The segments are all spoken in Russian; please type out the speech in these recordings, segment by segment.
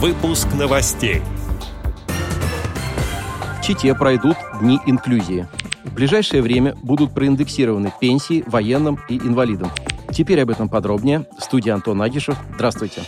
Выпуск новостей. В Чите пройдут дни инклюзии. В ближайшее время будут проиндексированы пенсии военным и инвалидам. Теперь об этом подробнее. В студии Антон Агишев. Здравствуйте.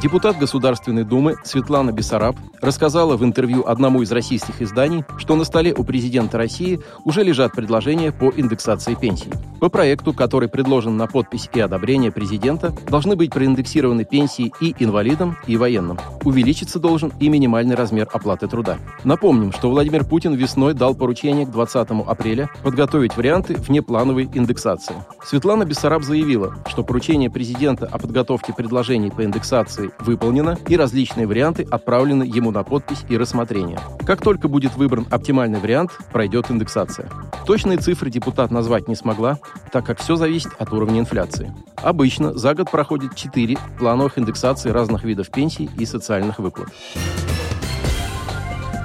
Депутат Государственной Думы Светлана Бессараб рассказала в интервью одному из российских изданий, что на столе у президента России уже лежат предложения по индексации пенсий. По проекту, который предложен на подпись и одобрение президента, должны быть проиндексированы пенсии и инвалидам, и военным. Увеличиться должен и минимальный размер оплаты труда. Напомним, что Владимир Путин весной дал поручение к 20 апреля подготовить варианты внеплановой индексации. Светлана Бессараб заявила, что поручение президента о подготовке предложений по индексации выполнено и различные варианты отправлены ему на подпись и рассмотрение. Как только будет выбран оптимальный вариант, пройдет индексация. Точные цифры депутат назвать не смогла, так как все зависит от уровня инфляции. Обычно за год проходит 4 плановых индексации разных видов пенсий и социальных выплат.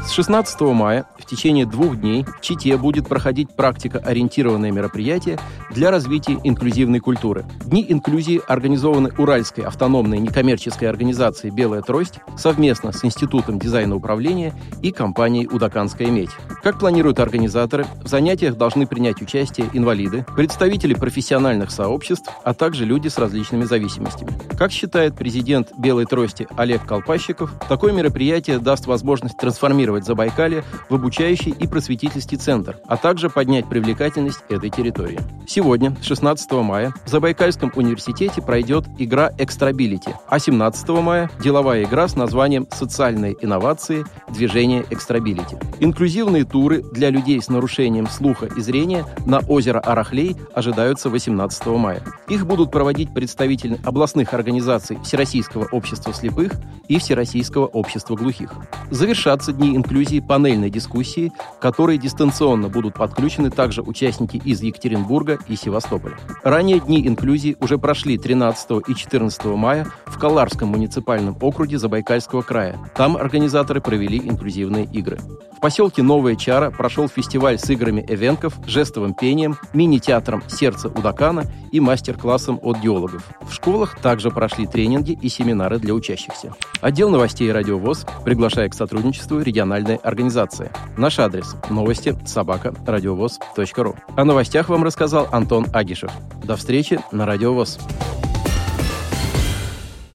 С 16 мая в течение двух дней в Чите будет проходить практика-ориентированное мероприятие для развития инклюзивной культуры. Дни инклюзии организованы Уральской автономной некоммерческой организацией «Белая трость» совместно с Институтом дизайна управления и компанией «Удаканская медь». Как планируют организаторы, в занятиях должны принять участие инвалиды, представители профессиональных сообществ, а также люди с различными зависимостями. Как считает президент «Белой трости» Олег Колпащиков, такое мероприятие даст возможность трансформировать Забайкалье в обучающий и просветительский центр, а также поднять привлекательность этой территории. Сегодня, 16 мая, в Забайкальском университете пройдет игра «Экстрабилити», а 17 мая – деловая игра с названием «Социальные инновации. Движение Экстрабилити». Инклюзивные туры для людей с нарушением слуха и зрения на озеро Арахлей ожидаются 18 мая. Их будут проводить представители областных организаций Всероссийского общества слепых и Всероссийского общества глухих. Завершатся дни инклюзии панельной дискуссии, к которой дистанционно будут подключены также участники из Екатеринбурга и Севастополя. Ранее дни инклюзии уже прошли 13 и 14 мая в Каларском муниципальном округе Забайкальского края. Там организаторы провели инклюзивные игры. В поселке Новая Чара прошел фестиваль с играми эвенков, жестовым пением, мини-театром «Сердце Удакана» и мастер-классом от геологов. В школах также прошли тренинги и семинары для учащихся. Отдел новостей «Радиовоз» приглашает к сотрудничеству региональной организации. Наш адрес – новости собака радиовоз.ру. О новостях вам рассказал Антон Агишев. До встречи на Радиовоз.